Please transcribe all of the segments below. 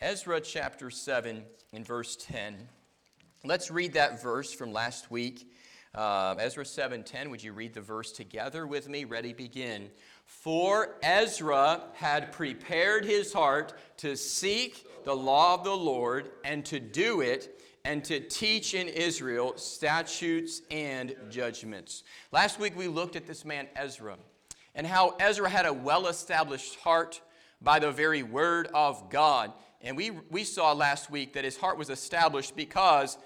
Ezra chapter 7 and verse 10. Let's read that verse from last week. Uh, Ezra 7:10. Would you read the verse together with me? Ready, begin. For Ezra had prepared his heart to seek the law of the Lord and to do it and to teach in Israel statutes and judgments. Last week we looked at this man Ezra and how Ezra had a well-established heart by the very word of God. And we, we saw last week that his heart was established because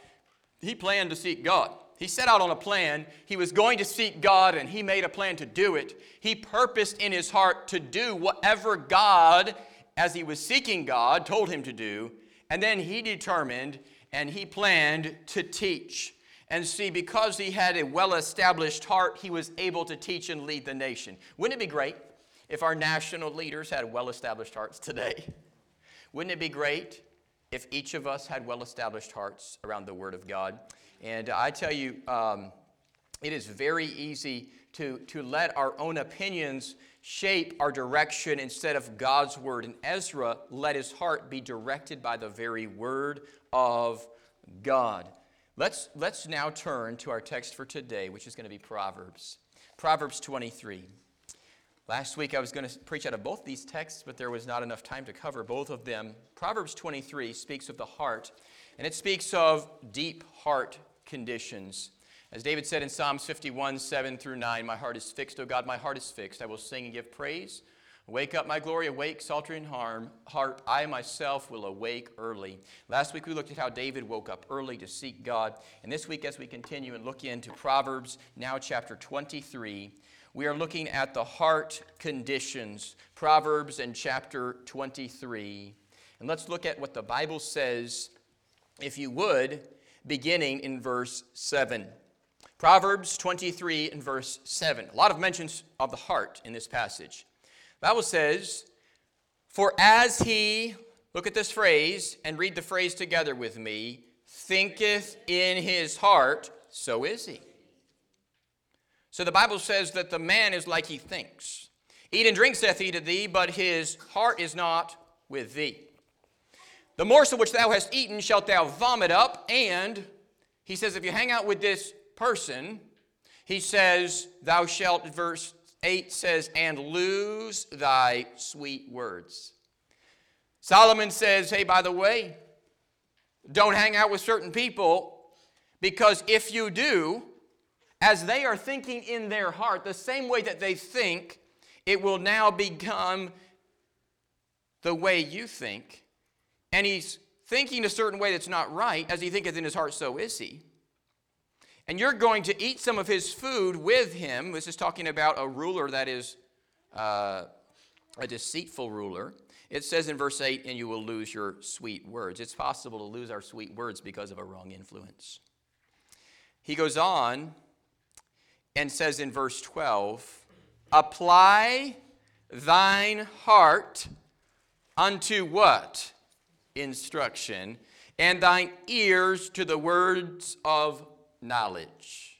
he planned to seek God. He set out on a plan. He was going to seek God and he made a plan to do it. He purposed in his heart to do whatever God, as he was seeking God, told him to do. And then he determined and he planned to teach. And see, because he had a well established heart, he was able to teach and lead the nation. Wouldn't it be great if our national leaders had well established hearts today? Wouldn't it be great if each of us had well established hearts around the Word of God? And I tell you, um, it is very easy to, to let our own opinions shape our direction instead of God's Word. And Ezra let his heart be directed by the very Word of God. Let's, let's now turn to our text for today, which is going to be Proverbs. Proverbs 23. Last week I was going to preach out of both these texts, but there was not enough time to cover both of them. Proverbs 23 speaks of the heart, and it speaks of deep heart conditions. As David said in Psalms 51, 7 through 9, My heart is fixed, O God, my heart is fixed. I will sing and give praise. Wake up, my glory, awake, psaltery and harm, heart. I myself will awake early. Last week we looked at how David woke up early to seek God. And this week, as we continue and look into Proverbs, now chapter 23, we are looking at the heart conditions, Proverbs and chapter 23. And let's look at what the Bible says, if you would, beginning in verse 7. Proverbs 23 and verse 7. A lot of mentions of the heart in this passage. The Bible says, For as he, look at this phrase and read the phrase together with me, thinketh in his heart, so is he. So the Bible says that the man is like he thinks. Eat and drink, saith he to thee, but his heart is not with thee. The morsel which thou hast eaten shalt thou vomit up, and he says, if you hang out with this person, he says, thou shalt, verse 8 says, and lose thy sweet words. Solomon says, hey, by the way, don't hang out with certain people because if you do, as they are thinking in their heart, the same way that they think, it will now become the way you think. And he's thinking a certain way that's not right. As he thinketh in his heart, so is he. And you're going to eat some of his food with him. This is talking about a ruler that is uh, a deceitful ruler. It says in verse 8, and you will lose your sweet words. It's possible to lose our sweet words because of a wrong influence. He goes on and says in verse 12, Apply thine heart unto what? Instruction, and thine ears to the words of knowledge.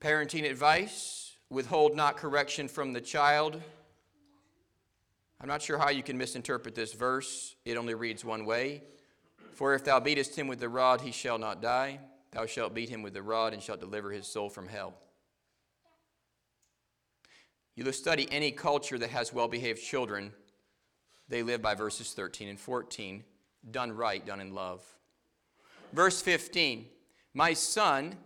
Parenting advice withhold not correction from the child. I'm not sure how you can misinterpret this verse. It only reads one way. For if thou beatest him with the rod, he shall not die. Thou shalt beat him with the rod and shalt deliver his soul from hell. You study any culture that has well behaved children, they live by verses 13 and 14, done right, done in love. Verse 15 My son,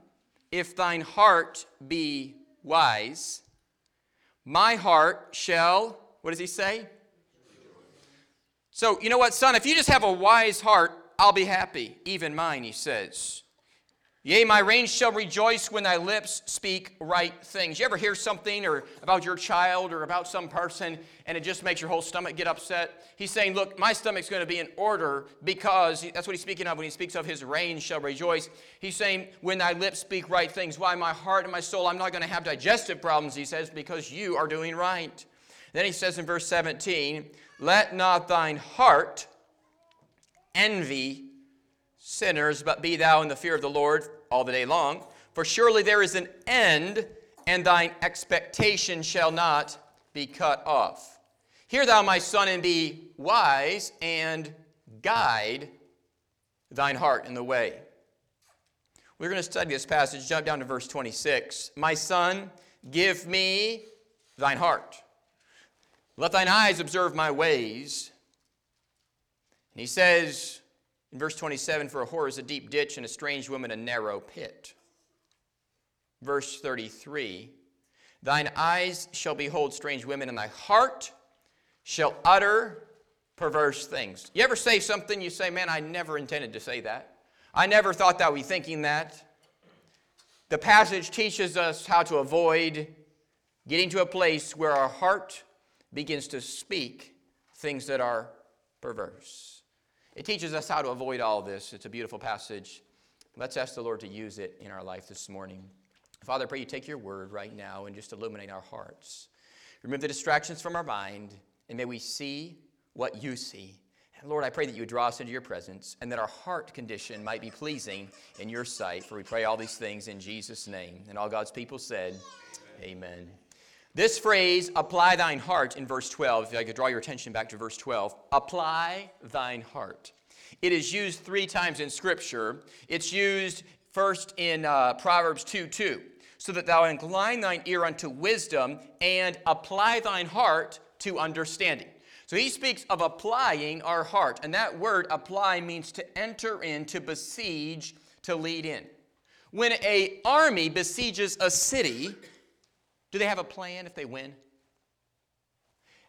if thine heart be wise, my heart shall, what does he say? So, you know what, son, if you just have a wise heart, I'll be happy, even mine, he says. Yea, my reins shall rejoice when thy lips speak right things. You ever hear something or about your child or about some person and it just makes your whole stomach get upset? He's saying, Look, my stomach's going to be in order because that's what he's speaking of when he speaks of his reins shall rejoice. He's saying, When thy lips speak right things. Why, my heart and my soul, I'm not going to have digestive problems, he says, because you are doing right. Then he says in verse 17, Let not thine heart envy sinners, but be thou in the fear of the Lord all the day long. For surely there is an end, and thine expectation shall not be cut off. Hear thou, my son, and be wise, and guide thine heart in the way. We're going to study this passage. Jump down to verse 26. My son, give me thine heart. Let thine eyes observe my ways. And he says in verse 27 For a whore is a deep ditch, and a strange woman a narrow pit. Verse 33 Thine eyes shall behold strange women, and thy heart shall utter perverse things. You ever say something you say, Man, I never intended to say that? I never thought that be thinking that. The passage teaches us how to avoid getting to a place where our heart begins to speak things that are perverse. It teaches us how to avoid all this. It's a beautiful passage. Let's ask the Lord to use it in our life this morning. Father, I pray you take your word right now and just illuminate our hearts. Remove the distractions from our mind, and may we see what you see. And Lord, I pray that you would draw us into your presence and that our heart condition might be pleasing in your sight. For we pray all these things in Jesus' name. And all God's people said, Amen. Amen. This phrase, apply thine heart, in verse 12, if I could draw your attention back to verse 12, apply thine heart. It is used three times in Scripture. It's used first in uh, Proverbs 2 2, so that thou incline thine ear unto wisdom and apply thine heart to understanding. So he speaks of applying our heart. And that word apply means to enter in, to besiege, to lead in. When a army besieges a city, do they have a plan if they win?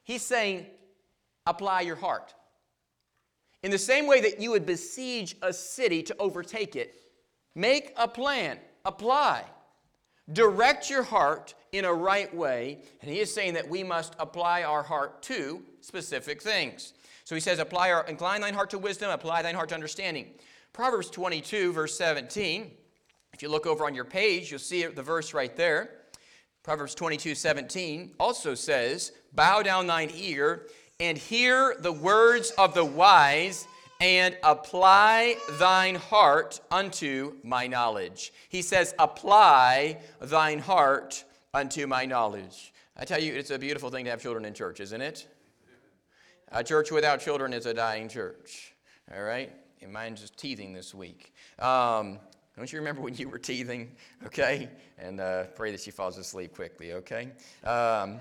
He's saying, apply your heart. In the same way that you would besiege a city to overtake it, make a plan, apply. Direct your heart in a right way. And he is saying that we must apply our heart to specific things. So he says, apply our, incline thine heart to wisdom, apply thine heart to understanding. Proverbs 22, verse 17. If you look over on your page, you'll see the verse right there. Proverbs 22, 17 also says, Bow down thine ear and hear the words of the wise and apply thine heart unto my knowledge. He says, Apply thine heart unto my knowledge. I tell you, it's a beautiful thing to have children in church, isn't it? A church without children is a dying church. All right? And mine's just teething this week. Um, don't you remember when you were teething? Okay? And uh, pray that she falls asleep quickly, okay? Um,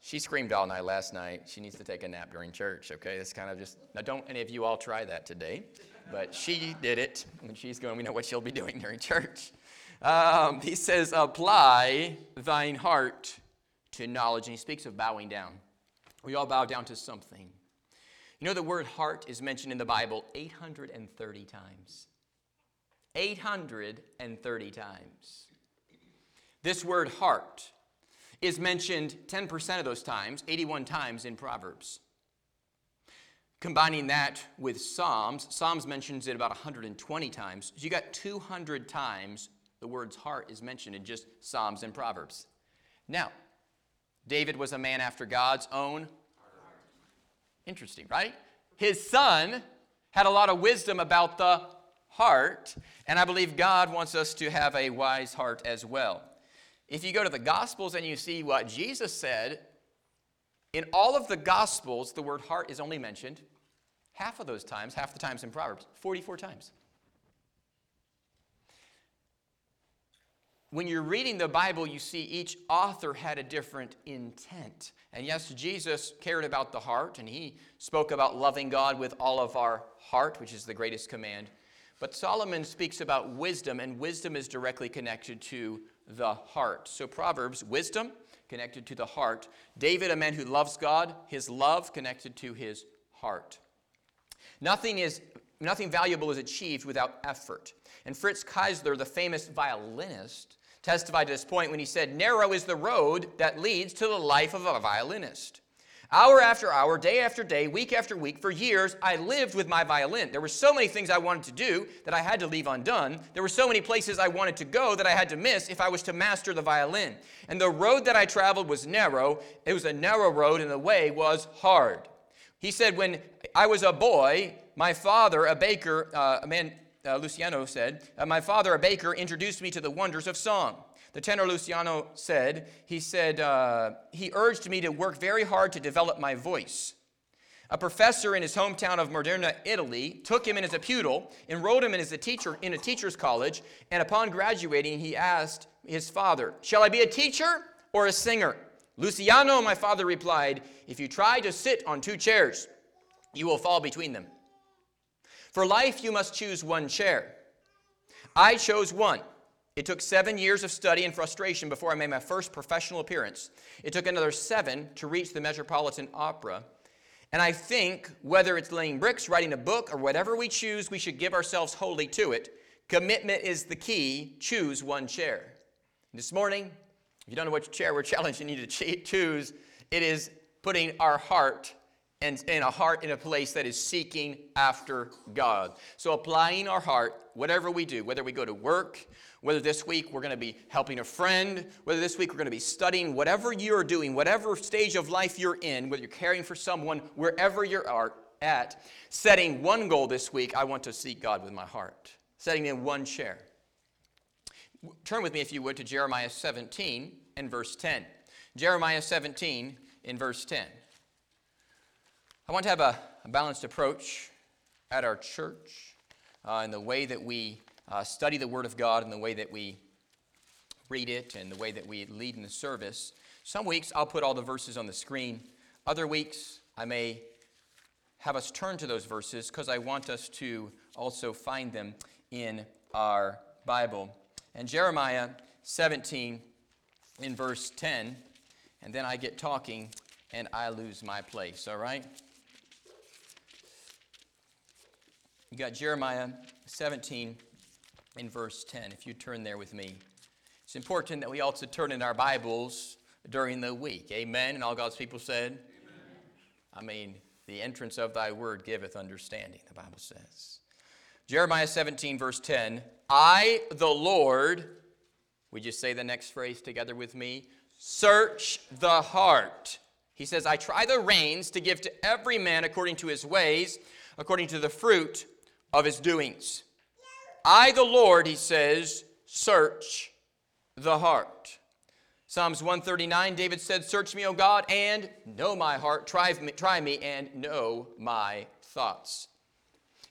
she screamed all night last night. She needs to take a nap during church, okay? It's kind of just, now don't any of you all try that today. But she did it, and she's going, we know what she'll be doing during church. Um, he says, apply thine heart to knowledge. And he speaks of bowing down. We all bow down to something. You know, the word heart is mentioned in the Bible 830 times. 830 times. This word heart is mentioned 10% of those times, 81 times in Proverbs. Combining that with Psalms, Psalms mentions it about 120 times. So you got 200 times the word's heart is mentioned in just Psalms and Proverbs. Now, David was a man after God's own. Interesting, right? His son had a lot of wisdom about the heart, and I believe God wants us to have a wise heart as well. If you go to the Gospels and you see what Jesus said, in all of the Gospels, the word heart is only mentioned half of those times, half the times in Proverbs, 44 times. when you're reading the Bible, you see each author had a different intent. And yes, Jesus cared about the heart, and he spoke about loving God with all of our heart, which is the greatest command. But Solomon speaks about wisdom, and wisdom is directly connected to the heart. So, Proverbs, wisdom connected to the heart. David, a man who loves God, his love connected to his heart. Nothing is nothing valuable is achieved without effort. And Fritz Kreisler, the famous violinist, testified to this point when he said, Narrow is the road that leads to the life of a violinist. Hour after hour, day after day, week after week, for years, I lived with my violin. There were so many things I wanted to do that I had to leave undone. There were so many places I wanted to go that I had to miss if I was to master the violin. And the road that I traveled was narrow. It was a narrow road, and the way was hard. He said, When I was a boy, my father, a baker, uh, a man uh, Luciano said, uh, My father, a baker, introduced me to the wonders of song. The tenor Luciano said, he said, uh, he urged me to work very hard to develop my voice. A professor in his hometown of Modena, Italy, took him in as a pupil, enrolled him in as a teacher in a teacher's college, and upon graduating, he asked his father, Shall I be a teacher or a singer? Luciano, my father replied, If you try to sit on two chairs, you will fall between them. For life, you must choose one chair. I chose one. It took seven years of study and frustration before I made my first professional appearance. It took another seven to reach the Metropolitan Opera. And I think whether it's laying bricks, writing a book, or whatever we choose, we should give ourselves wholly to it. Commitment is the key. Choose one chair. This morning, if you don't know which chair we're challenging you to choose, it is putting our heart and in a heart in a place that is seeking after God. So applying our heart, whatever we do, whether we go to work, whether this week we're going to be helping a friend, whether this week we're going to be studying, whatever you're doing, whatever stage of life you're in, whether you're caring for someone, wherever you're at, setting one goal this week, I want to seek God with my heart. Setting in one chair. Turn with me, if you would, to Jeremiah 17 and verse 10. Jeremiah 17 in verse 10. I want to have a, a balanced approach at our church uh, in the way that we uh, study the Word of God and the way that we read it and the way that we lead in the service. Some weeks I'll put all the verses on the screen. Other weeks I may have us turn to those verses because I want us to also find them in our Bible. And Jeremiah 17 in verse 10, and then I get talking and I lose my place, all right? You got Jeremiah 17 in verse 10, if you turn there with me. It's important that we also turn in our Bibles during the week. Amen. And all God's people said, Amen. I mean, the entrance of thy word giveth understanding, the Bible says. Jeremiah 17, verse 10 I, the Lord, we just say the next phrase together with me search the heart. He says, I try the reins to give to every man according to his ways, according to the fruit of his doings. I, the Lord, he says, search the heart. Psalms 139, David said, Search me, O God, and know my heart. Try me, try me and know my thoughts.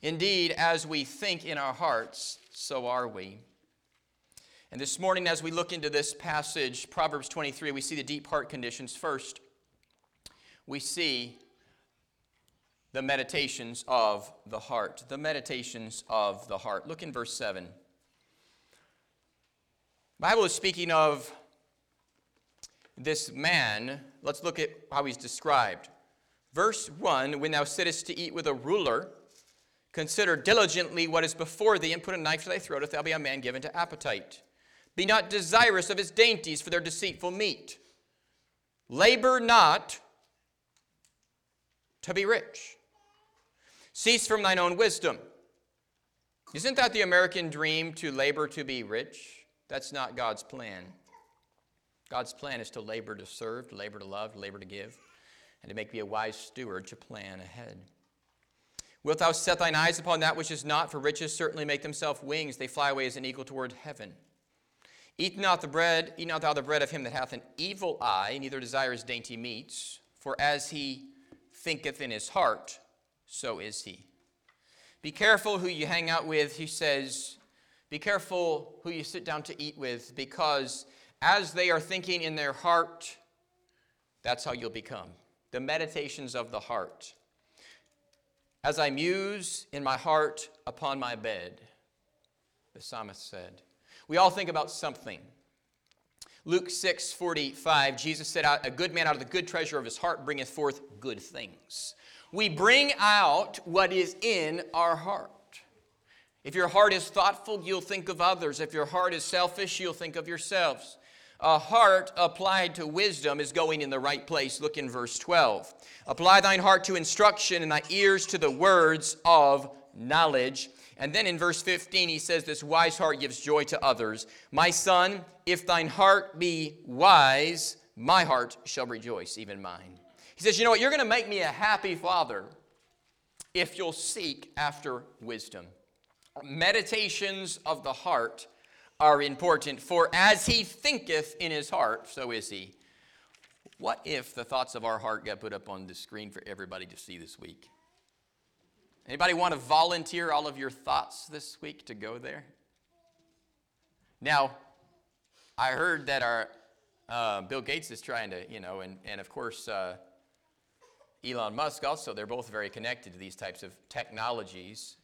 Indeed, as we think in our hearts, so are we. And this morning, as we look into this passage, Proverbs 23, we see the deep heart conditions. First, we see the meditations of the heart. The meditations of the heart. Look in verse 7. The Bible is speaking of this man. Let's look at how he's described. Verse 1 When thou sittest to eat with a ruler, consider diligently what is before thee, and put a knife to thy throat, if thou be a man given to appetite. Be not desirous of his dainties, for their deceitful meat. Labor not to be rich. Cease from thine own wisdom. Isn't that the American dream to labor to be rich? That's not God's plan. God's plan is to labor to serve, to labor to love, to labor to give, and to make me a wise steward to plan ahead. Wilt thou set thine eyes upon that which is not? For riches certainly make themselves wings, they fly away as an eagle toward heaven. Eat not the bread, eat not thou the bread of him that hath an evil eye, neither desires dainty meats, for as he thinketh in his heart, so is he. Be careful who you hang out with, he says. Be careful who you sit down to eat with, because as they are thinking in their heart, that's how you'll become. The meditations of the heart. As I muse in my heart upon my bed, the psalmist said. We all think about something. Luke 6 45, Jesus said, A good man out of the good treasure of his heart bringeth forth good things. We bring out what is in our heart. If your heart is thoughtful, you'll think of others. If your heart is selfish, you'll think of yourselves. A heart applied to wisdom is going in the right place. Look in verse 12. Apply thine heart to instruction and thy ears to the words of knowledge. And then in verse 15, he says, This wise heart gives joy to others. My son, if thine heart be wise, my heart shall rejoice, even mine. He says, You know what? You're going to make me a happy father if you'll seek after wisdom. Meditations of the heart are important. For as he thinketh in his heart, so is he. What if the thoughts of our heart got put up on the screen for everybody to see this week? Anybody want to volunteer all of your thoughts this week to go there? Now, I heard that our uh, Bill Gates is trying to, you know, and, and of course uh, Elon Musk also, they're both very connected to these types of technologies.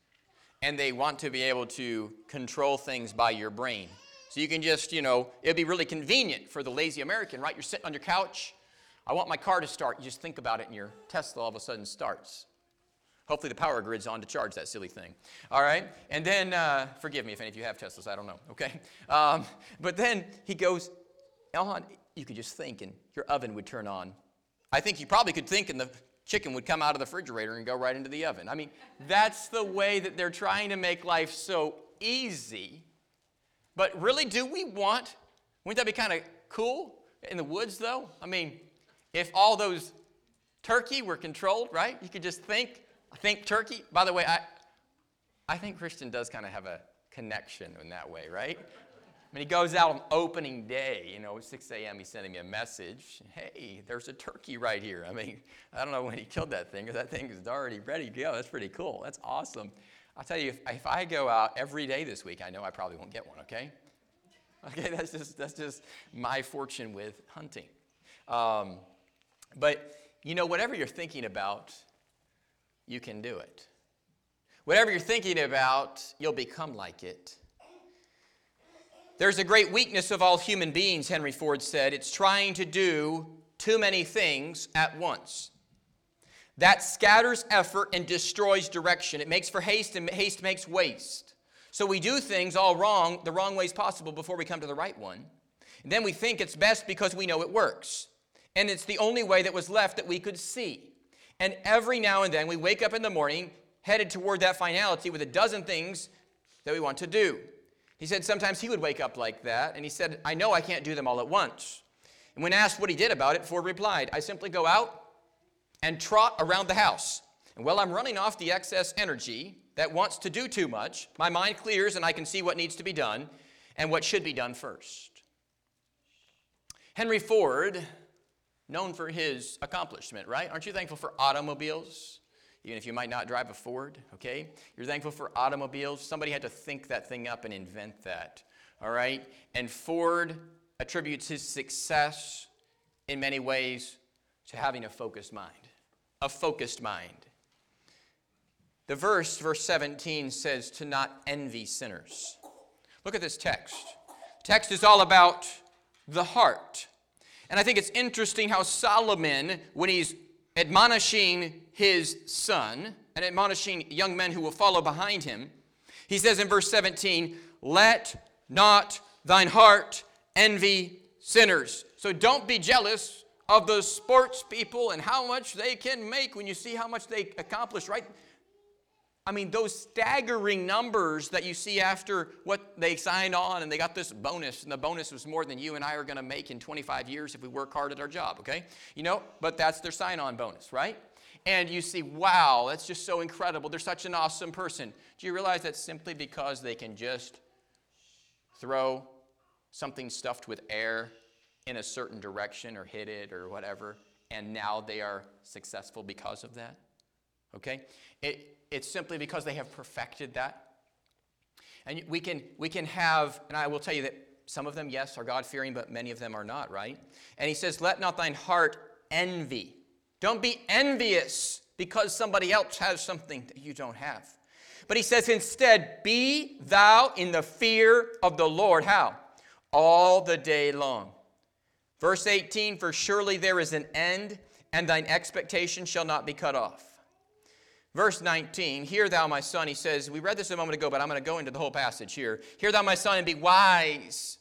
And they want to be able to control things by your brain. So you can just, you know, it'd be really convenient for the lazy American, right? You're sitting on your couch. I want my car to start. You just think about it, and your Tesla all of a sudden starts. Hopefully, the power grid's on to charge that silly thing. All right? And then, uh, forgive me if any of you have Teslas, I don't know, okay? Um, but then he goes, Elon, you could just think, and your oven would turn on. I think you probably could think, and the chicken would come out of the refrigerator and go right into the oven. I mean, that's the way that they're trying to make life so easy. But really, do we want, wouldn't that be kind of cool in the woods, though? I mean, if all those turkey were controlled, right? You could just think, think turkey. By the way, I, I think Christian does kind of have a connection in that way, right? I mean, he goes out on opening day, you know, 6 a.m., he's sending me a message. Hey, there's a turkey right here. I mean, I don't know when he killed that thing, because that thing is already ready to go. That's pretty cool. That's awesome. I'll tell you, if, if I go out every day this week, I know I probably won't get one, okay? Okay, that's just, that's just my fortune with hunting. Um, but, you know, whatever you're thinking about, you can do it. Whatever you're thinking about, you'll become like it. There's a great weakness of all human beings, Henry Ford said. It's trying to do too many things at once. That scatters effort and destroys direction. It makes for haste, and haste makes waste. So we do things all wrong, the wrong ways possible before we come to the right one. And then we think it's best because we know it works. And it's the only way that was left that we could see. And every now and then we wake up in the morning headed toward that finality with a dozen things that we want to do. He said sometimes he would wake up like that, and he said, I know I can't do them all at once. And when asked what he did about it, Ford replied, I simply go out and trot around the house. And while I'm running off the excess energy that wants to do too much, my mind clears and I can see what needs to be done and what should be done first. Henry Ford, known for his accomplishment, right? Aren't you thankful for automobiles? Even if you might not drive a Ford, okay? You're thankful for automobiles. Somebody had to think that thing up and invent that, all right? And Ford attributes his success in many ways to having a focused mind. A focused mind. The verse, verse 17, says to not envy sinners. Look at this text. The text is all about the heart. And I think it's interesting how Solomon, when he's admonishing his son and admonishing young men who will follow behind him, he says in verse 17, Let not thine heart envy sinners. So don't be jealous of the sports people and how much they can make when you see how much they accomplish, right? I mean, those staggering numbers that you see after what they signed on and they got this bonus, and the bonus was more than you and I are going to make in 25 years if we work hard at our job, okay? You know, but that's their sign on bonus, right? And you see, wow, that's just so incredible. They're such an awesome person. Do you realize that's simply because they can just throw something stuffed with air in a certain direction or hit it or whatever, and now they are successful because of that? Okay? It, it's simply because they have perfected that. And we can, we can have, and I will tell you that some of them, yes, are God fearing, but many of them are not, right? And he says, Let not thine heart envy. Don't be envious because somebody else has something that you don't have. But he says, Instead, be thou in the fear of the Lord. How? All the day long. Verse 18 For surely there is an end, and thine expectation shall not be cut off. Verse 19, Hear thou, my son, he says, we read this a moment ago, but I'm going to go into the whole passage here. Hear thou, my son, and be wise.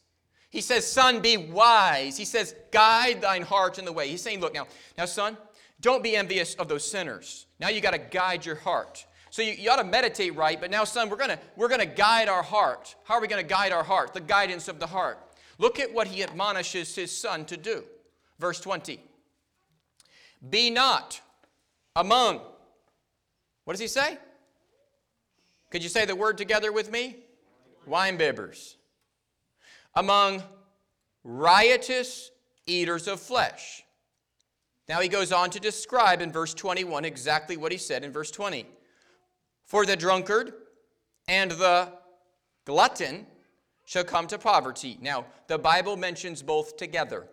He says, Son, be wise. He says, Guide thine heart in the way. He's saying, Look, now, now, son, don't be envious of those sinners. Now you got to guide your heart. So you, you ought to meditate right, but now, son, we're going to we're to guide our heart. How are we going to guide our heart? The guidance of the heart. Look at what he admonishes his son to do. Verse 20 Be not among what does he say? Could you say the word together with me? Wine bibbers. among riotous eaters of flesh. Now he goes on to describe in verse 21 exactly what he said in verse 20. For the drunkard and the glutton shall come to poverty. Now, the Bible mentions both together.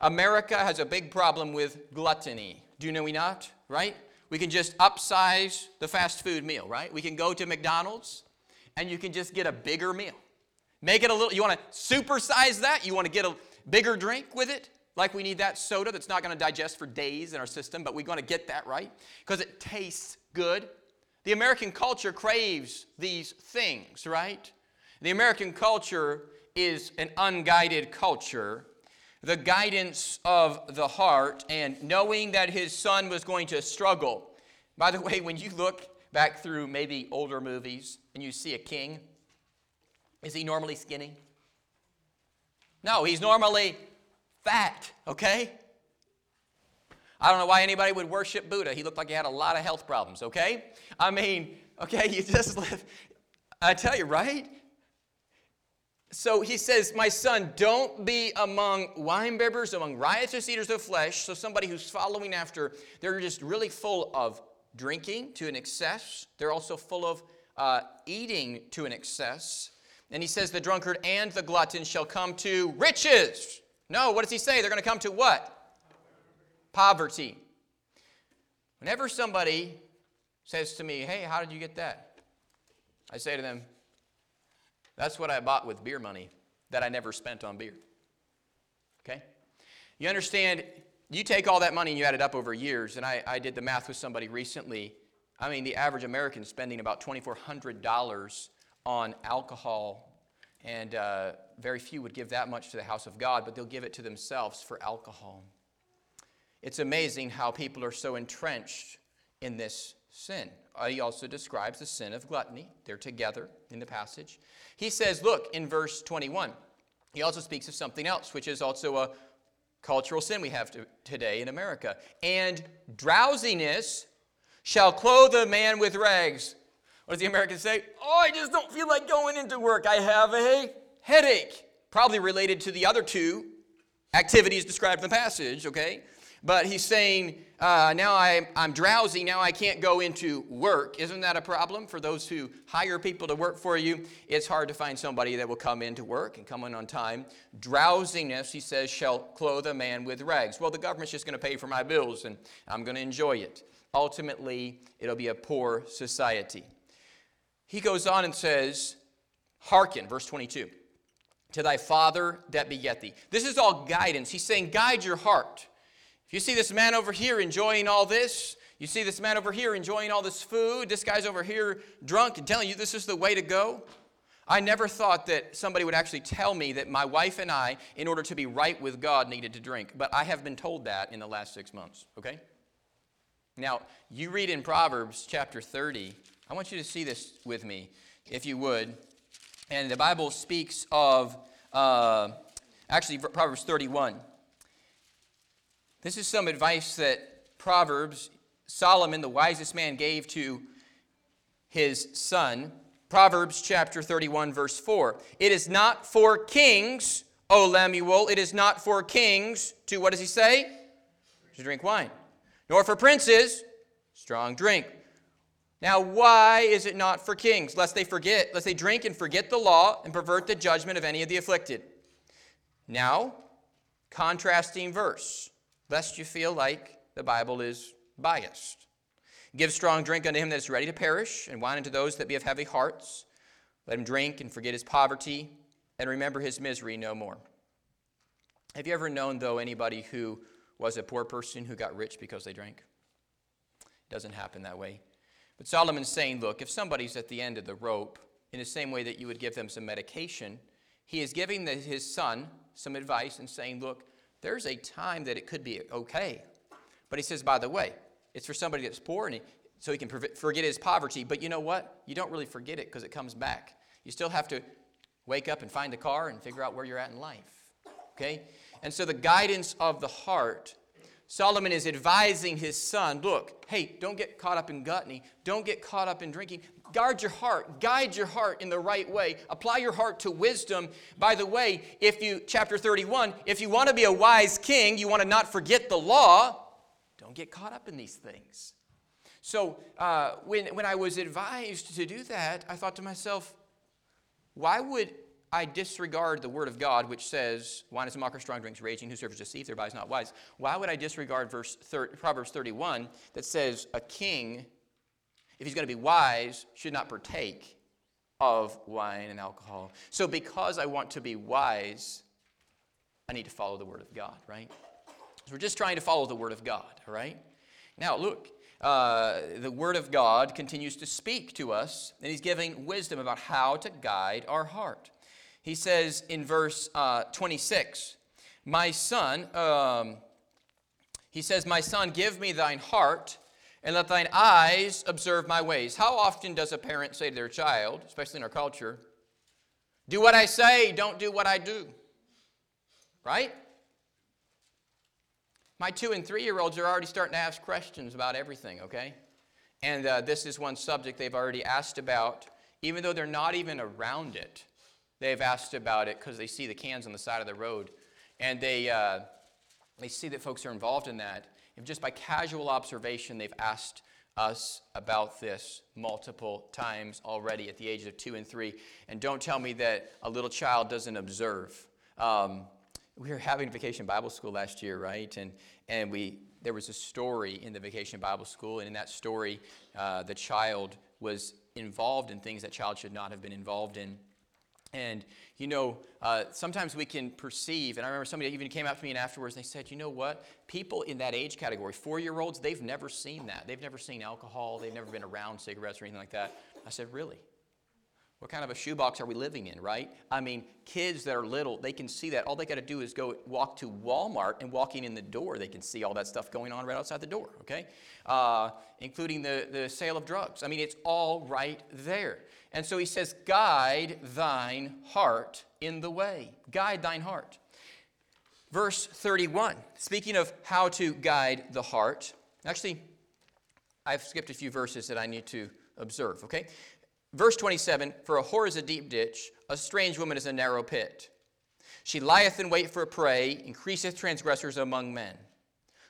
America has a big problem with gluttony. Do you know we not? Right? We can just upsize the fast food meal, right? We can go to McDonald's and you can just get a bigger meal. Make it a little, you want to supersize that? You want to get a bigger drink with it? Like we need that soda that's not going to digest for days in our system, but we're going to get that right because it tastes good. The American culture craves these things, right? The American culture is an unguided culture. The guidance of the heart and knowing that his son was going to struggle. By the way, when you look back through maybe older movies and you see a king, is he normally skinny? No, he's normally fat, okay? I don't know why anybody would worship Buddha. He looked like he had a lot of health problems, okay? I mean, okay, you just live. I tell you, right? So he says, My son, don't be among winebibbers, among riotous eaters of flesh. So somebody who's following after, they're just really full of drinking to an excess. They're also full of uh, eating to an excess. And he says, The drunkard and the glutton shall come to riches. No, what does he say? They're going to come to what? Poverty. Whenever somebody says to me, Hey, how did you get that? I say to them, That's what I bought with beer money that I never spent on beer. Okay? You understand, you take all that money and you add it up over years, and I, I did the math with somebody recently. I mean, the average American is spending about $2,400 on alcohol, and uh, very few would give that much to the house of God, but they'll give it to themselves for alcohol. It's amazing how people are so entrenched in this sin. Uh, he also describes the sin of gluttony. They're together in the passage. He says, look, in verse 21, he also speaks of something else, which is also a cultural sin we have to, today in America. And drowsiness shall clothe a man with rags. What does the American say? Oh, I just don't feel like going into work. I have a headache. Probably related to the other two activities described in the passage, okay? But he's saying, uh, now I, I'm drowsy, now I can't go into work. Isn't that a problem for those who hire people to work for you? It's hard to find somebody that will come into work and come in on time. Drowsiness, he says, shall clothe a man with rags. Well, the government's just going to pay for my bills and I'm going to enjoy it. Ultimately, it'll be a poor society. He goes on and says, Hearken, verse 22, to thy father that beget thee. This is all guidance. He's saying, Guide your heart. If you see this man over here enjoying all this, you see this man over here enjoying all this food, this guy's over here drunk and telling you this is the way to go. I never thought that somebody would actually tell me that my wife and I, in order to be right with God, needed to drink. But I have been told that in the last six months, okay? Now, you read in Proverbs chapter 30, I want you to see this with me, if you would. And the Bible speaks of, uh, actually, Proverbs 31. This is some advice that Proverbs, Solomon, the wisest man, gave to his son. Proverbs chapter 31, verse 4. It is not for kings, O Lemuel, it is not for kings to, what does he say? To drink wine. Nor for princes, strong drink now, why is it not for kings? Lest they forget, lest they drink and forget the law and pervert the judgment of any of the afflicted. Now, contrasting verse, lest you feel like the Bible is biased. Give strong drink unto him that is ready to perish, and wine unto those that be of heavy hearts. Let him drink and forget his poverty, and remember his misery no more. Have you ever known, though, anybody who was a poor person who got rich because they drank? It doesn't happen that way. But Solomon's saying, look, if somebody's at the end of the rope, in the same way that you would give them some medication, he is giving the, his son some advice and saying, look, there's a time that it could be okay. But he says, by the way, it's for somebody that's poor and he, so he can forget his poverty. But you know what? You don't really forget it because it comes back. You still have to wake up and find a car and figure out where you're at in life. Okay? And so the guidance of the heart Solomon is advising his son look, hey, don't get caught up in gluttony. Don't get caught up in drinking. Guard your heart. Guide your heart in the right way. Apply your heart to wisdom. By the way, if you, chapter 31, if you want to be a wise king, you want to not forget the law, don't get caught up in these things. So uh, when, when I was advised to do that, I thought to myself, why would I disregard the word of God, which says, wine is a mocker, strong drinks, raging, who serves deceit, thereby is not wise. Why would I disregard verse 30, Proverbs 31 that says a king, if he's going to be wise, should not partake of wine and alcohol? So because I want to be wise, I need to follow the word of God, right? So we're just trying to follow the word of God, all right? Now, look, uh, the Word of God continues to speak to us, and He's giving wisdom about how to guide our heart. He says in verse uh, 26, My son, um, he says, My son, give me thine heart, and let thine eyes observe my ways. How often does a parent say to their child, especially in our culture, Do what I say, don't do what I do? Right? My two and three year olds are already starting to ask questions about everything, okay? And uh, this is one subject they've already asked about, even though they're not even around it. They've asked about it because they see the cans on the side of the road. And they, uh, they see that folks are involved in that. If just by casual observation, they've asked us about this multiple times already at the age of two and three. And don't tell me that a little child doesn't observe. Um, we were having vacation Bible school last year, right? And, and we, there was a story in the vacation Bible school, and in that story, uh, the child was involved in things that child should not have been involved in. And, you know, uh, sometimes we can perceive, and I remember somebody even came up to me and afterwards they said, you know what? People in that age category, four year olds, they've never seen that. They've never seen alcohol, they've never been around cigarettes or anything like that. I said, really? What kind of a shoebox are we living in, right? I mean, kids that are little, they can see that. All they got to do is go walk to Walmart, and walking in the door, they can see all that stuff going on right outside the door, okay? Uh, including the, the sale of drugs. I mean, it's all right there. And so he says, Guide thine heart in the way. Guide thine heart. Verse 31, speaking of how to guide the heart, actually, I've skipped a few verses that I need to observe, okay? Verse 27 For a whore is a deep ditch, a strange woman is a narrow pit. She lieth in wait for a prey, increaseth transgressors among men.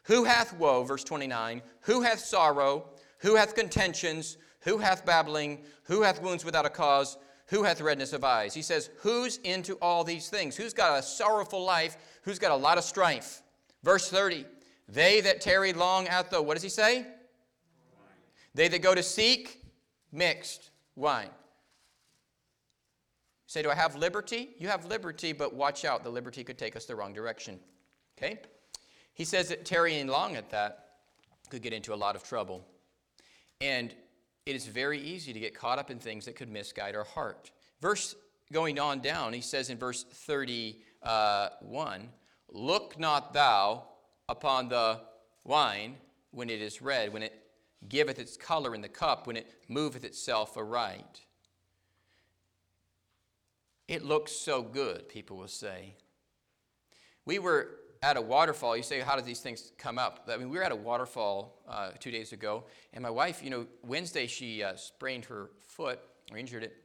Who hath woe, verse 29, who hath sorrow, who hath contentions, who hath babbling, who hath wounds without a cause, who hath redness of eyes? He says, Who's into all these things? Who's got a sorrowful life? Who's got a lot of strife? Verse 30, They that tarry long at the, what does he say? They that go to seek, mixed wine. Say, do I have liberty? You have liberty, but watch out. The liberty could take us the wrong direction. Okay? He says that tarrying long at that could get into a lot of trouble. And it is very easy to get caught up in things that could misguide our heart. Verse going on down, he says in verse 31 Look not thou upon the wine when it is red, when it giveth its color in the cup when it moveth itself aright. It looks so good, people will say. We were at a waterfall. You say, how do these things come up? I mean, we were at a waterfall uh, two days ago, and my wife, you know, Wednesday she uh, sprained her foot or injured it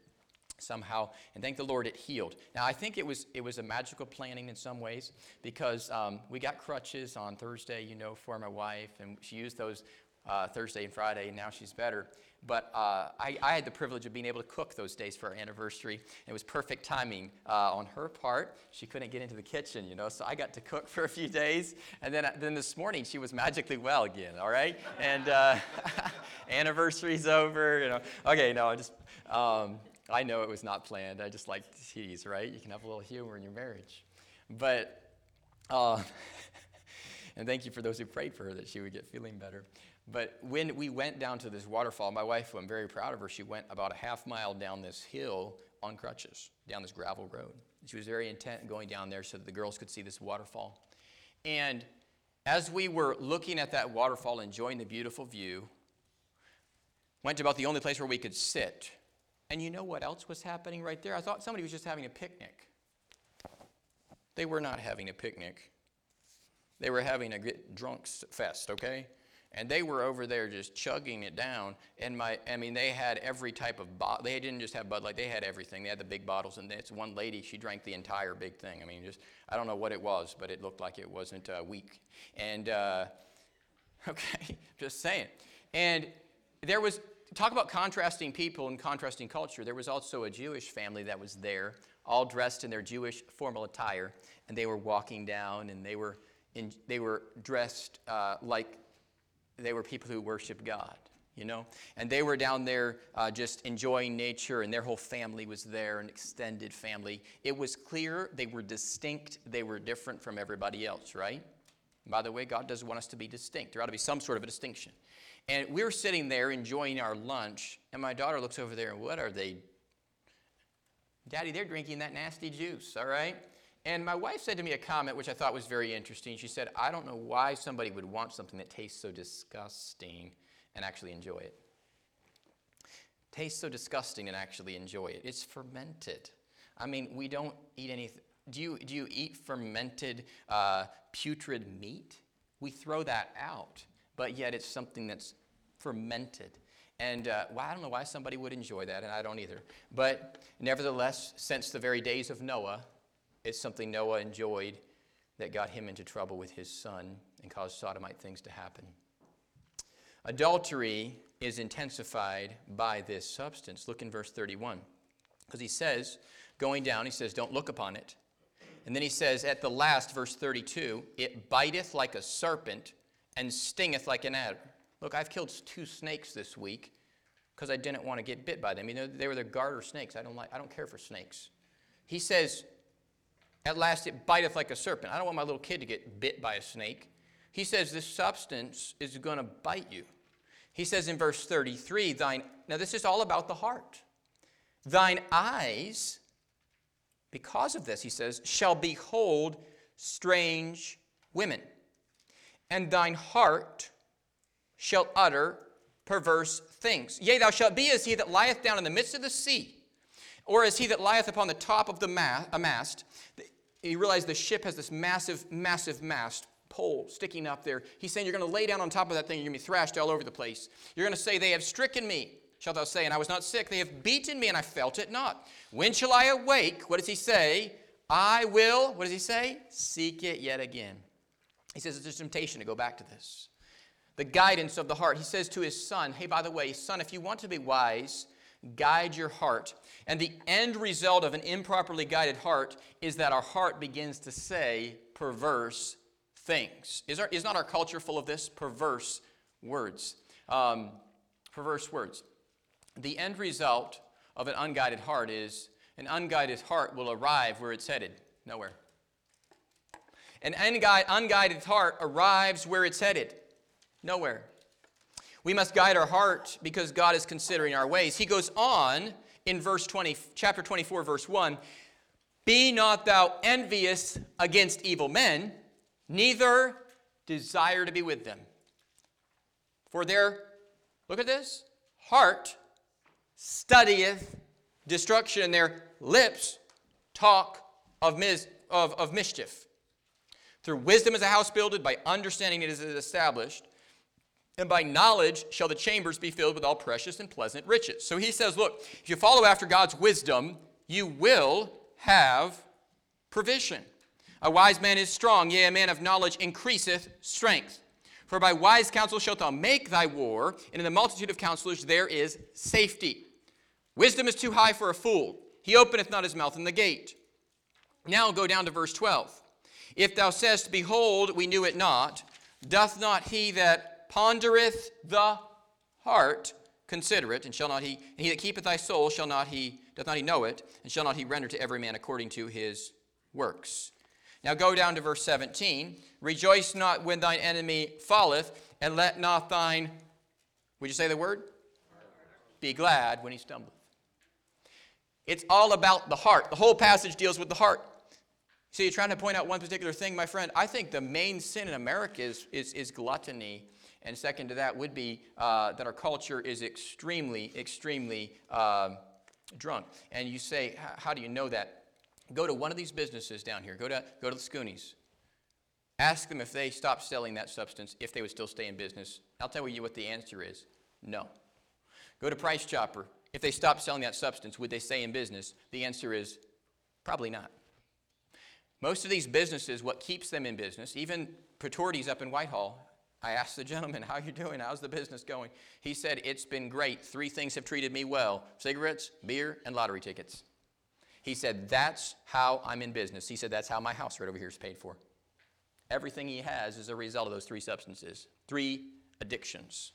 somehow, and thank the Lord it healed. Now I think it was it was a magical planning in some ways because um, we got crutches on Thursday, you know, for my wife, and she used those uh, Thursday and Friday, and now she's better. But uh, I, I, had the privilege of being able to cook those days for our anniversary. It was perfect timing uh, on her part. She couldn't get into the kitchen, you know, so I got to cook for a few days. And then, then this morning, she was magically well again, all right? And uh, anniversary's over, you know. Okay, no, I just, um, I know it was not planned. I just like to tease, right? You can have a little humor in your marriage. But, uh, and thank you for those who prayed for her that she would get feeling better. But when we went down to this waterfall, my wife, I'm very proud of her, she went about a half mile down this hill on crutches, down this gravel road. She was very intent in going down there so that the girls could see this waterfall. And as we were looking at that waterfall, enjoying the beautiful view, went to about the only place where we could sit. And you know what else was happening right there? I thought somebody was just having a picnic. They were not having a picnic. They were having a get drunk fest, okay? And they were over there just chugging it down. And my, I mean, they had every type of bottle. They didn't just have Bud Light, they had everything. They had the big bottles. And it's one lady, she drank the entire big thing. I mean, just, I don't know what it was, but it looked like it wasn't uh, weak. And, uh, okay, just saying. And there was, talk about contrasting people and contrasting culture. There was also a Jewish family that was there, all dressed in their Jewish formal attire. And they were walking down and they were, in, they were dressed uh, like they were people who worshiped God, you know? And they were down there uh, just enjoying nature, and their whole family was there, an extended family. It was clear they were distinct, they were different from everybody else, right? And by the way, God doesn't want us to be distinct. There ought to be some sort of a distinction. And we're sitting there enjoying our lunch, and my daughter looks over there, and what are they? Daddy, they're drinking that nasty juice, all right? And my wife said to me a comment which I thought was very interesting. She said, I don't know why somebody would want something that tastes so disgusting and actually enjoy it. Tastes so disgusting and actually enjoy it. It's fermented. I mean, we don't eat anything. Do you, do you eat fermented, uh, putrid meat? We throw that out, but yet it's something that's fermented. And uh, well, I don't know why somebody would enjoy that, and I don't either. But nevertheless, since the very days of Noah, it's something Noah enjoyed that got him into trouble with his son and caused sodomite things to happen. Adultery is intensified by this substance. Look in verse 31. Because he says, going down, he says, Don't look upon it. And then he says, at the last, verse 32, it biteth like a serpent and stingeth like an adder. Look, I've killed two snakes this week because I didn't want to get bit by them. You know, they were the garter snakes. I don't like I don't care for snakes. He says, at last it biteth like a serpent. I don't want my little kid to get bit by a snake. He says this substance is going to bite you. He says in verse 33, thine, now this is all about the heart. Thine eyes, because of this, he says, shall behold strange women, and thine heart shall utter perverse things. Yea, thou shalt be as he that lieth down in the midst of the sea, or as he that lieth upon the top of the mast, you realize the ship has this massive, massive mast pole sticking up there. He's saying, You're going to lay down on top of that thing, you're going to be thrashed all over the place. You're going to say, They have stricken me, shalt thou say, and I was not sick. They have beaten me, and I felt it not. When shall I awake? What does he say? I will, what does he say? Seek it yet again. He says it's a temptation to go back to this. The guidance of the heart. He says to his son, Hey, by the way, son, if you want to be wise, guide your heart. And the end result of an improperly guided heart is that our heart begins to say perverse things. Is, our, is not our culture full of this? Perverse words. Um, perverse words. The end result of an unguided heart is an unguided heart will arrive where it's headed nowhere. An unguided heart arrives where it's headed nowhere. We must guide our heart because God is considering our ways. He goes on in verse 20, chapter 24, verse 1 Be not thou envious against evil men, neither desire to be with them. For their, look at this, heart studieth destruction, and their lips talk of, mis, of, of mischief. Through wisdom is a house builded, by understanding it is established and by knowledge shall the chambers be filled with all precious and pleasant riches. So he says, look, if you follow after God's wisdom, you will have provision. A wise man is strong, yea, a man of knowledge increaseth strength. For by wise counsel shalt thou make thy war, and in the multitude of counselors there is safety. Wisdom is too high for a fool. He openeth not his mouth in the gate. Now go down to verse 12. If thou sayest, Behold, we knew it not, doth not he that pondereth the heart, consider it, and shall not he, he that keepeth thy soul, shall not he, doth not he know it, and shall not he render to every man according to his works. Now go down to verse 17. Rejoice not when thine enemy falleth, and let not thine, would you say the word? Be glad when he stumbleth. It's all about the heart. The whole passage deals with the heart. So you're trying to point out one particular thing, my friend. I think the main sin in America is, is, is gluttony and second to that would be uh, that our culture is extremely, extremely uh, drunk. And you say, how do you know that? Go to one of these businesses down here. Go to, go to the Scoonies. Ask them if they stopped selling that substance, if they would still stay in business. I'll tell you what the answer is no. Go to Price Chopper. If they stopped selling that substance, would they stay in business? The answer is probably not. Most of these businesses, what keeps them in business, even Pretorities up in Whitehall, I asked the gentleman, How you doing? How's the business going? He said, It's been great. Three things have treated me well cigarettes, beer, and lottery tickets. He said, That's how I'm in business. He said, That's how my house right over here is paid for. Everything he has is a result of those three substances, three addictions.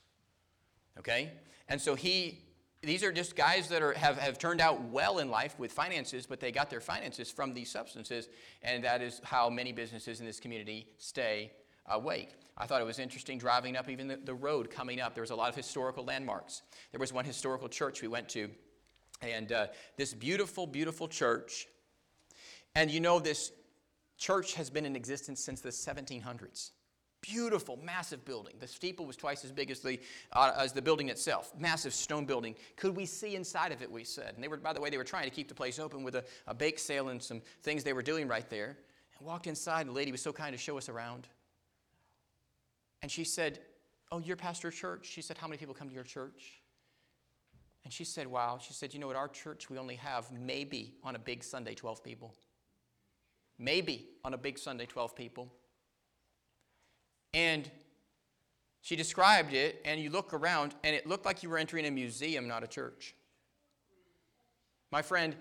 Okay? And so he, these are just guys that are, have, have turned out well in life with finances, but they got their finances from these substances, and that is how many businesses in this community stay awake. I thought it was interesting driving up even the, the road coming up. There was a lot of historical landmarks. There was one historical church we went to, and uh, this beautiful, beautiful church. And you know, this church has been in existence since the 1700s. Beautiful, massive building. The steeple was twice as big as the, uh, as the building itself. Massive stone building. Could we see inside of it, we said. And they were, by the way, they were trying to keep the place open with a, a bake sale and some things they were doing right there. And walked inside, and the lady was so kind to show us around. And she said, Oh, you're pastor of church? She said, How many people come to your church? And she said, Wow. She said, You know, at our church, we only have maybe on a big Sunday 12 people. Maybe on a big Sunday 12 people. And she described it, and you look around, and it looked like you were entering a museum, not a church. My friend,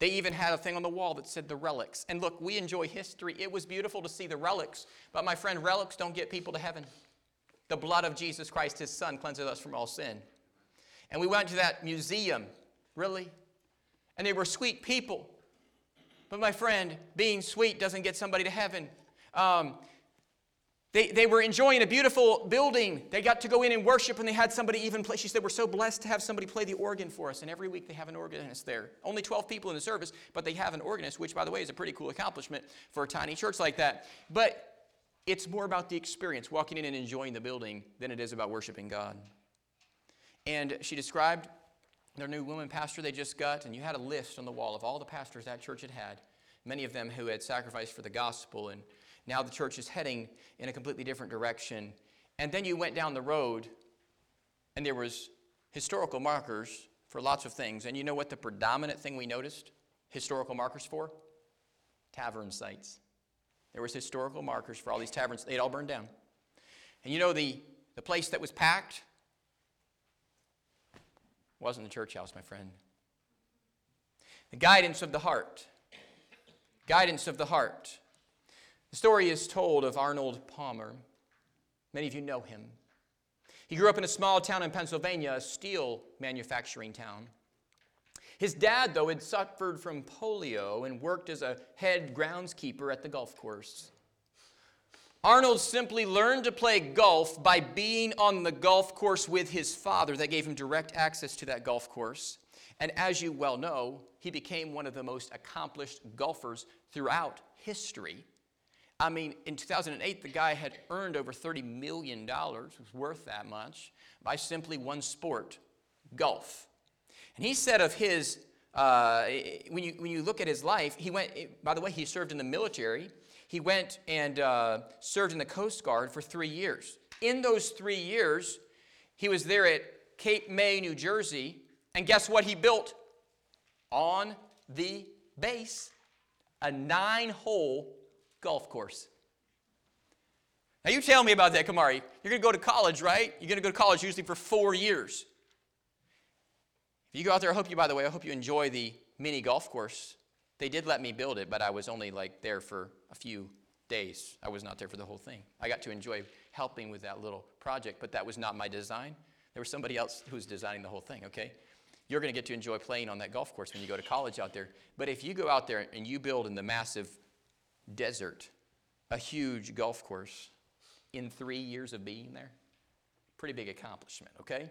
they even had a thing on the wall that said the relics. And look, we enjoy history. It was beautiful to see the relics, but my friend, relics don't get people to heaven. The blood of Jesus Christ, his son, cleanses us from all sin. And we went to that museum, really? And they were sweet people. But my friend, being sweet doesn't get somebody to heaven. Um, they, they were enjoying a beautiful building. They got to go in and worship, and they had somebody even play. She said, We're so blessed to have somebody play the organ for us. And every week they have an organist there. Only 12 people in the service, but they have an organist, which, by the way, is a pretty cool accomplishment for a tiny church like that. But it's more about the experience, walking in and enjoying the building, than it is about worshiping God. And she described their new woman pastor they just got, and you had a list on the wall of all the pastors that church had had, many of them who had sacrificed for the gospel and now the church is heading in a completely different direction. And then you went down the road, and there was historical markers for lots of things. And you know what the predominant thing we noticed historical markers for? Tavern sites. There was historical markers for all these taverns. They'd all burned down. And you know the, the place that was packed? Wasn't the church house, my friend. The guidance of the heart. Guidance of the heart. The story is told of Arnold Palmer. Many of you know him. He grew up in a small town in Pennsylvania, a steel manufacturing town. His dad, though, had suffered from polio and worked as a head groundskeeper at the golf course. Arnold simply learned to play golf by being on the golf course with his father. That gave him direct access to that golf course. And as you well know, he became one of the most accomplished golfers throughout history. I mean, in 2008, the guy had earned over $30 million, was worth that much, by simply one sport, golf. And he said of his, uh, when, you, when you look at his life, he went, by the way, he served in the military. He went and uh, served in the Coast Guard for three years. In those three years, he was there at Cape May, New Jersey, and guess what he built? On the base, a nine hole golf course. Now, you tell me about that, Kamari. You're going to go to college, right? You're going to go to college usually for four years. If you go out there, I hope you, by the way, I hope you enjoy the mini golf course. They did let me build it, but I was only like there for a few days. I was not there for the whole thing. I got to enjoy helping with that little project, but that was not my design. There was somebody else who was designing the whole thing, okay? You're going to get to enjoy playing on that golf course when you go to college out there. But if you go out there and you build in the massive desert, a huge golf course in three years of being there. Pretty big accomplishment, okay?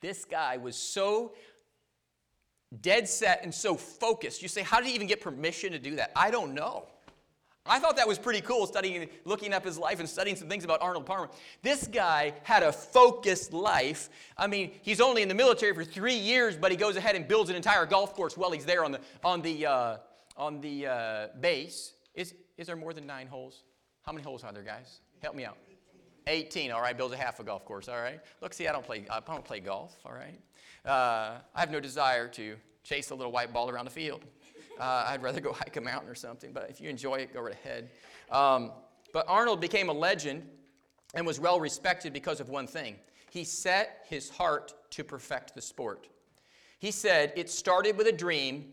This guy was so dead set and so focused. You say, how did he even get permission to do that? I don't know. I thought that was pretty cool, studying, looking up his life and studying some things about Arnold Palmer. This guy had a focused life. I mean, he's only in the military for three years, but he goes ahead and builds an entire golf course while he's there on the on the uh, on the uh, base. Is, is there more than nine holes? How many holes are there, guys? Help me out. 18. All right, builds a half a golf course. All right. Look, see, I don't play. I don't play golf. All right. Uh, I have no desire to chase a little white ball around the field. Uh, I'd rather go hike a mountain or something. But if you enjoy it, go right ahead. Um, but Arnold became a legend and was well respected because of one thing. He set his heart to perfect the sport. He said it started with a dream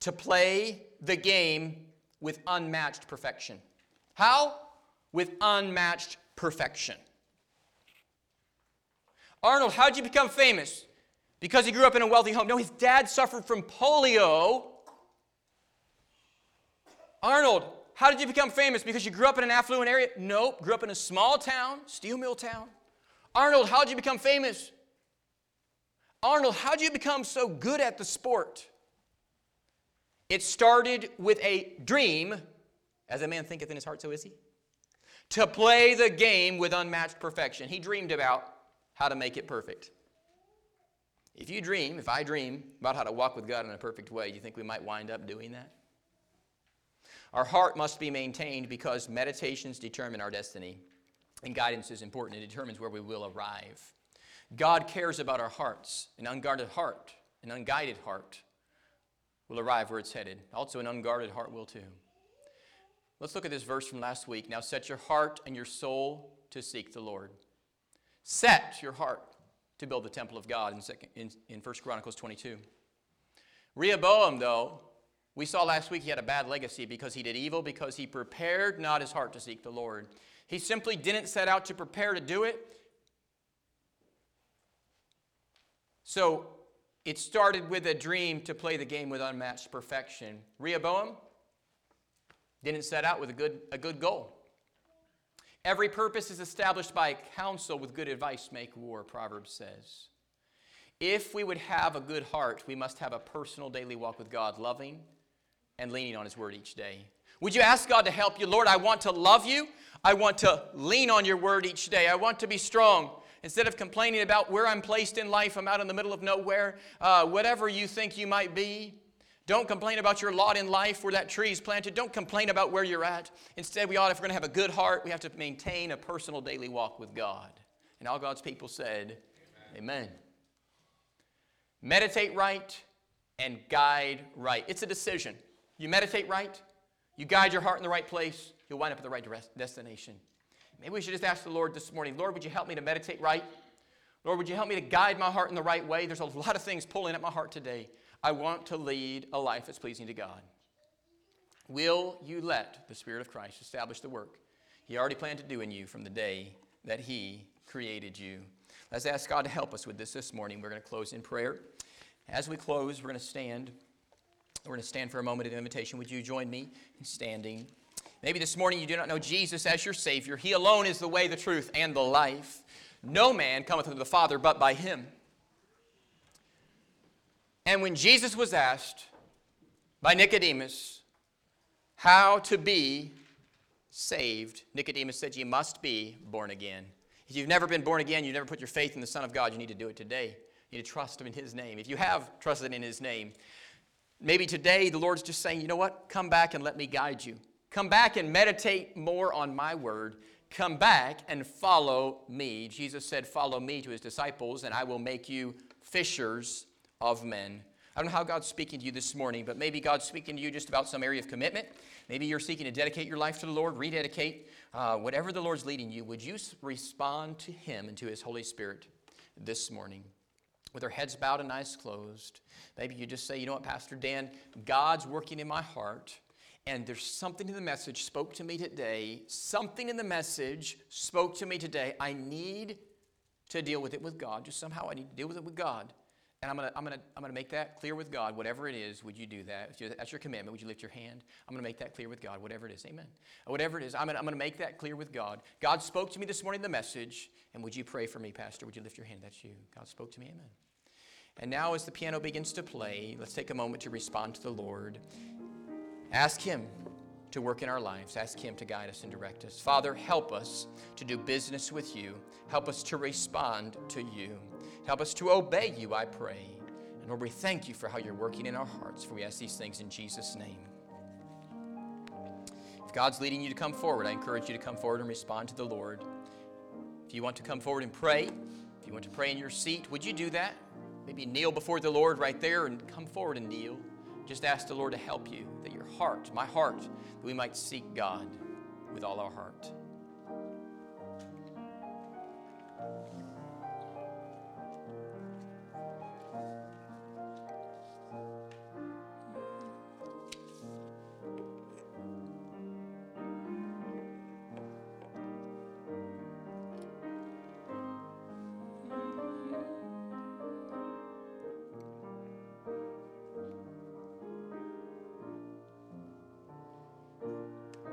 to play the game with unmatched perfection. How? With unmatched perfection. Arnold, how'd you become famous? Because he grew up in a wealthy home. No, his dad suffered from polio. Arnold, how did you become famous? Because you grew up in an affluent area? Nope, grew up in a small town, steel mill town. Arnold, how did you become famous? Arnold, how did you become so good at the sport? It started with a dream, as a man thinketh in his heart, so is he, to play the game with unmatched perfection. He dreamed about how to make it perfect. If you dream, if I dream about how to walk with God in a perfect way, do you think we might wind up doing that? Our heart must be maintained because meditations determine our destiny, and guidance is important. It determines where we will arrive. God cares about our hearts. An unguarded heart, an unguided heart, will arrive where it's headed. Also, an unguarded heart will too. Let's look at this verse from last week. Now, set your heart and your soul to seek the Lord. Set your heart to build the temple of God in, second, in, in 1 Chronicles 22. Rehoboam, though, we saw last week he had a bad legacy because he did evil, because he prepared not his heart to seek the Lord. He simply didn't set out to prepare to do it. So it started with a dream to play the game with unmatched perfection. Rehoboam didn't set out with a good, a good goal. Every purpose is established by counsel with good advice make war, Proverbs says. If we would have a good heart, we must have a personal daily walk with God, loving and leaning on His Word each day. Would you ask God to help you? Lord, I want to love you. I want to lean on your Word each day. I want to be strong. Instead of complaining about where I'm placed in life, I'm out in the middle of nowhere, uh, whatever you think you might be. Don't complain about your lot in life where that tree is planted. Don't complain about where you're at. Instead, we ought, if we're going to have a good heart, we have to maintain a personal daily walk with God. And all God's people said, Amen. Amen. Meditate right and guide right. It's a decision. You meditate right, you guide your heart in the right place, you'll wind up at the right destination. Maybe we should just ask the Lord this morning Lord, would you help me to meditate right? Lord, would you help me to guide my heart in the right way? There's a lot of things pulling at my heart today. I want to lead a life that's pleasing to God. Will you let the Spirit of Christ establish the work He already planned to do in you from the day that He created you? Let's ask God to help us with this this morning. We're going to close in prayer. As we close, we're going to stand. We're going to stand for a moment of invitation. Would you join me in standing? Maybe this morning you do not know Jesus as your Savior. He alone is the way, the truth, and the life. No man cometh unto the Father but by Him. And when Jesus was asked by Nicodemus how to be saved, Nicodemus said, You must be born again. If you've never been born again, you've never put your faith in the Son of God, you need to do it today. You need to trust Him in His name. If you have trusted in His name, Maybe today the Lord's just saying, you know what? Come back and let me guide you. Come back and meditate more on my word. Come back and follow me. Jesus said, Follow me to his disciples, and I will make you fishers of men. I don't know how God's speaking to you this morning, but maybe God's speaking to you just about some area of commitment. Maybe you're seeking to dedicate your life to the Lord, rededicate. Uh, whatever the Lord's leading you, would you respond to Him and to His Holy Spirit this morning? with our heads bowed and eyes closed. Maybe you just say, you know what, Pastor Dan, God's working in my heart, and there's something in the message spoke to me today. Something in the message spoke to me today. I need to deal with it with God. Just somehow I need to deal with it with God. And I'm going to I'm gonna, I'm gonna make that clear with God. Whatever it is, would you do that? That's your commitment. Would you lift your hand? I'm going to make that clear with God. Whatever it is. Amen. Whatever it is, I'm going to make that clear with God. God spoke to me this morning the message. And would you pray for me, Pastor? Would you lift your hand? That's you. God spoke to me. Amen. And now, as the piano begins to play, let's take a moment to respond to the Lord. Ask Him to work in our lives. Ask Him to guide us and direct us. Father, help us to do business with you. Help us to respond to you. Help us to obey you, I pray. And Lord, we thank you for how you're working in our hearts, for we ask these things in Jesus' name. If God's leading you to come forward, I encourage you to come forward and respond to the Lord. If you want to come forward and pray, if you want to pray in your seat, would you do that? Maybe kneel before the Lord right there and come forward and kneel. Just ask the Lord to help you, that your heart, my heart, that we might seek God with all our heart.